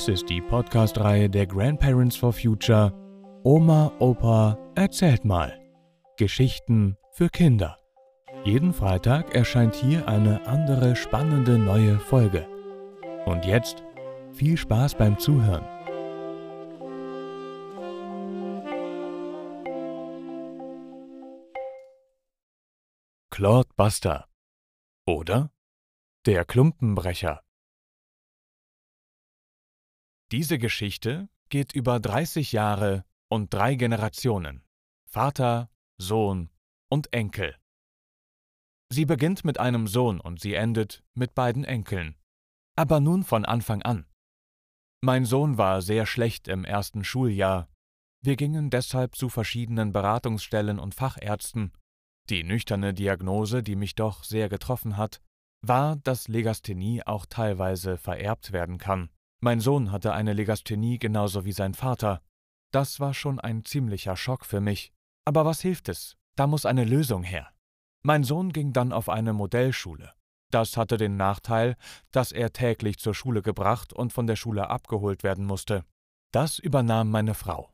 Dies ist die Podcast-Reihe der Grandparents for Future Oma, Opa, erzählt mal. Geschichten für Kinder. Jeden Freitag erscheint hier eine andere spannende neue Folge. Und jetzt viel Spaß beim Zuhören. Clodbuster oder Der Klumpenbrecher. Diese Geschichte geht über 30 Jahre und drei Generationen Vater, Sohn und Enkel. Sie beginnt mit einem Sohn und sie endet mit beiden Enkeln. Aber nun von Anfang an. Mein Sohn war sehr schlecht im ersten Schuljahr. Wir gingen deshalb zu verschiedenen Beratungsstellen und Fachärzten. Die nüchterne Diagnose, die mich doch sehr getroffen hat, war, dass Legasthenie auch teilweise vererbt werden kann. Mein Sohn hatte eine Legasthenie genauso wie sein Vater. Das war schon ein ziemlicher Schock für mich. Aber was hilft es? Da muss eine Lösung her. Mein Sohn ging dann auf eine Modellschule. Das hatte den Nachteil, dass er täglich zur Schule gebracht und von der Schule abgeholt werden musste. Das übernahm meine Frau.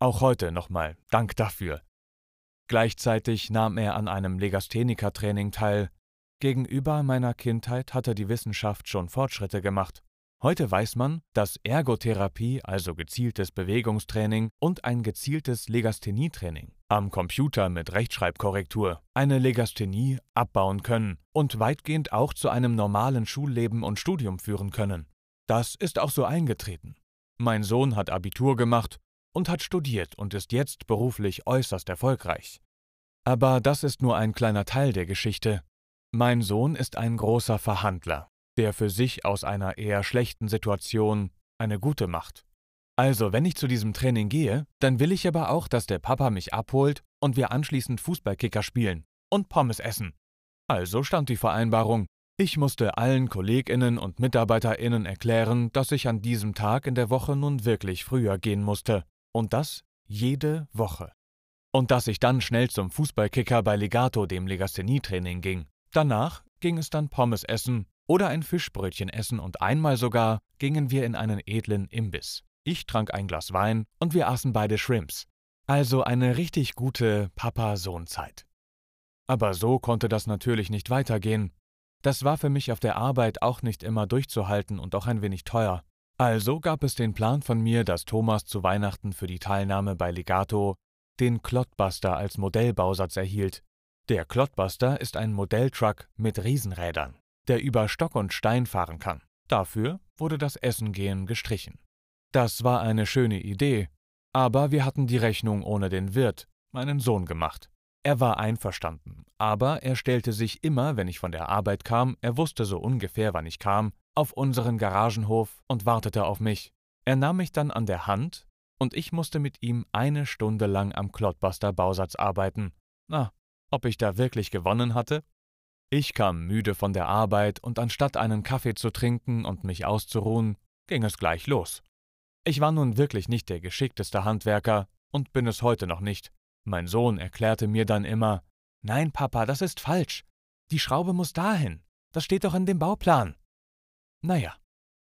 Auch heute nochmal Dank dafür. Gleichzeitig nahm er an einem Legastheniker-Training teil. Gegenüber meiner Kindheit hatte die Wissenschaft schon Fortschritte gemacht. Heute weiß man, dass Ergotherapie, also gezieltes Bewegungstraining und ein gezieltes Legasthenietraining am Computer mit Rechtschreibkorrektur eine Legasthenie abbauen können und weitgehend auch zu einem normalen Schulleben und Studium führen können. Das ist auch so eingetreten. Mein Sohn hat Abitur gemacht und hat studiert und ist jetzt beruflich äußerst erfolgreich. Aber das ist nur ein kleiner Teil der Geschichte. Mein Sohn ist ein großer Verhandler der für sich aus einer eher schlechten Situation eine gute macht. Also, wenn ich zu diesem Training gehe, dann will ich aber auch, dass der Papa mich abholt und wir anschließend Fußballkicker spielen und Pommes essen. Also stand die Vereinbarung. Ich musste allen Kolleginnen und Mitarbeiterinnen erklären, dass ich an diesem Tag in der Woche nun wirklich früher gehen musste. Und das jede Woche. Und dass ich dann schnell zum Fußballkicker bei Legato, dem Legasthenie-Training, ging. Danach ging es dann Pommes essen oder ein Fischbrötchen essen und einmal sogar gingen wir in einen edlen Imbiss. Ich trank ein Glas Wein und wir aßen beide Shrimps. Also eine richtig gute Papa-Sohn-Zeit. Aber so konnte das natürlich nicht weitergehen. Das war für mich auf der Arbeit auch nicht immer durchzuhalten und auch ein wenig teuer. Also gab es den Plan von mir, dass Thomas zu Weihnachten für die Teilnahme bei Legato den Clodbuster als Modellbausatz erhielt. Der Clodbuster ist ein Modelltruck mit Riesenrädern der über Stock und Stein fahren kann. Dafür wurde das Essengehen gestrichen. Das war eine schöne Idee, aber wir hatten die Rechnung ohne den Wirt, meinen Sohn, gemacht. Er war einverstanden, aber er stellte sich immer, wenn ich von der Arbeit kam, er wusste so ungefähr, wann ich kam, auf unseren Garagenhof und wartete auf mich. Er nahm mich dann an der Hand und ich musste mit ihm eine Stunde lang am Clodbuster Bausatz arbeiten. Na, ob ich da wirklich gewonnen hatte? Ich kam müde von der Arbeit und anstatt einen Kaffee zu trinken und mich auszuruhen, ging es gleich los. Ich war nun wirklich nicht der geschickteste Handwerker und bin es heute noch nicht. Mein Sohn erklärte mir dann immer Nein, Papa, das ist falsch. Die Schraube muss dahin. Das steht doch in dem Bauplan. Naja,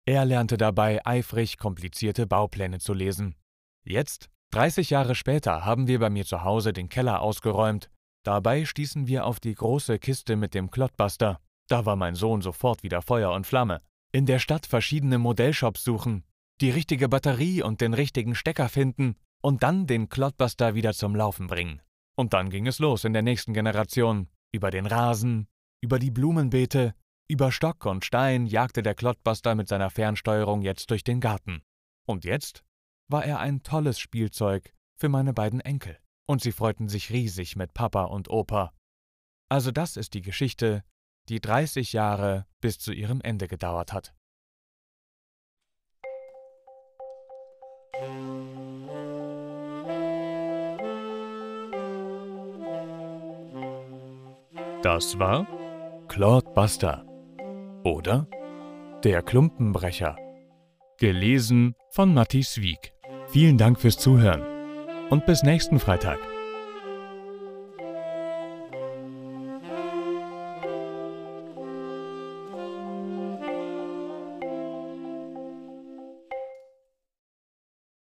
er lernte dabei eifrig komplizierte Baupläne zu lesen. Jetzt, 30 Jahre später, haben wir bei mir zu Hause den Keller ausgeräumt, Dabei stießen wir auf die große Kiste mit dem Clodbuster. Da war mein Sohn sofort wieder Feuer und Flamme. In der Stadt verschiedene Modellshops suchen, die richtige Batterie und den richtigen Stecker finden und dann den Clodbuster wieder zum Laufen bringen. Und dann ging es los in der nächsten Generation. Über den Rasen, über die Blumenbeete, über Stock und Stein jagte der Clodbuster mit seiner Fernsteuerung jetzt durch den Garten. Und jetzt war er ein tolles Spielzeug für meine beiden Enkel und sie freuten sich riesig mit Papa und Opa. Also das ist die Geschichte, die 30 Jahre bis zu ihrem Ende gedauert hat. Das war Claude oder Der Klumpenbrecher. Gelesen von Matti Wieg. Vielen Dank fürs Zuhören und bis nächsten Freitag.